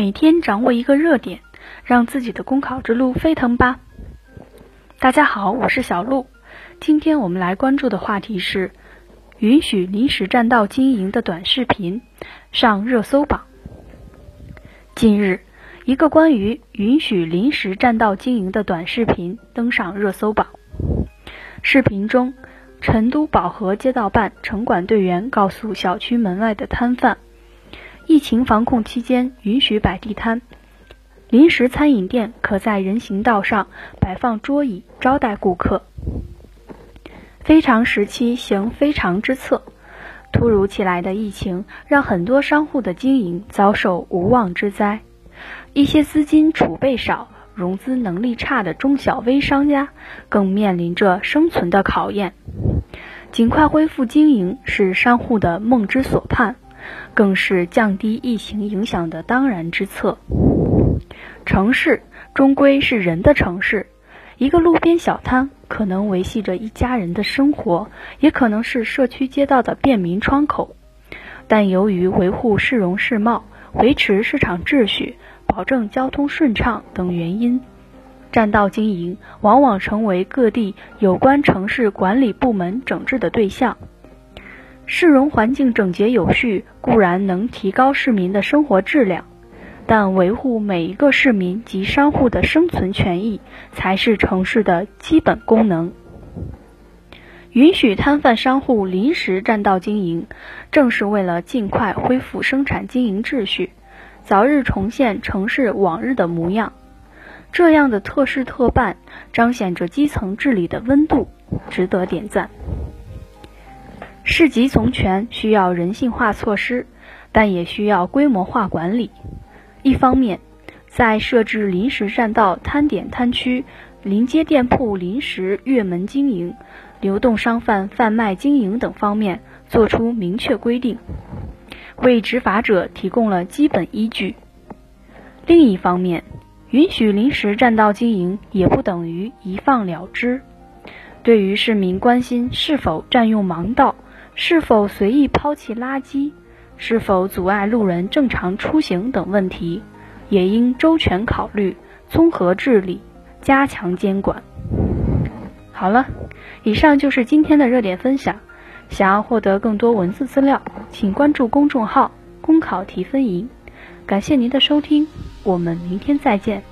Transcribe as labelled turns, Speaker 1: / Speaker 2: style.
Speaker 1: 每天掌握一个热点，让自己的公考之路飞腾吧！大家好，我是小鹿。今天我们来关注的话题是：允许临时占道经营的短视频上热搜榜。近日，一个关于允许临时占道经营的短视频登上热搜榜。视频中，成都宝和街道办城管队员告诉小区门外的摊贩。疫情防控期间，允许摆地摊。临时餐饮店可在人行道上摆放桌椅招待顾客。非常时期行非常之策。突如其来的疫情让很多商户的经营遭受无妄之灾。一些资金储备少、融资能力差的中小微商家更面临着生存的考验。尽快恢复经营是商户的梦之所盼。更是降低疫情影响的当然之策。城市终归是人的城市，一个路边小摊可能维系着一家人的生活，也可能是社区街道的便民窗口。但由于维护市容市貌、维持市场秩序、保证交通顺畅等原因，占道经营往往成为各地有关城市管理部门整治的对象。市容环境整洁有序固然能提高市民的生活质量，但维护每一个市民及商户的生存权益才是城市的基本功能。允许摊贩商户临时占道经营，正是为了尽快恢复生产经营秩序，早日重现城市往日的模样。这样的特事特办，彰显着基层治理的温度，值得点赞。市集从权需要人性化措施，但也需要规模化管理。一方面，在设置临时占道摊点摊区、临街店铺临时越门经营、流动商贩贩卖经营等方面做出明确规定，为执法者提供了基本依据；另一方面，允许临时占道经营也不等于一放了之。对于市民关心是否占用盲道，是否随意抛弃垃圾，是否阻碍路人正常出行等问题，也应周全考虑，综合治理，加强监管。好了，以上就是今天的热点分享。想要获得更多文字资料，请关注公众号“公考提分营”。感谢您的收听，我们明天再见。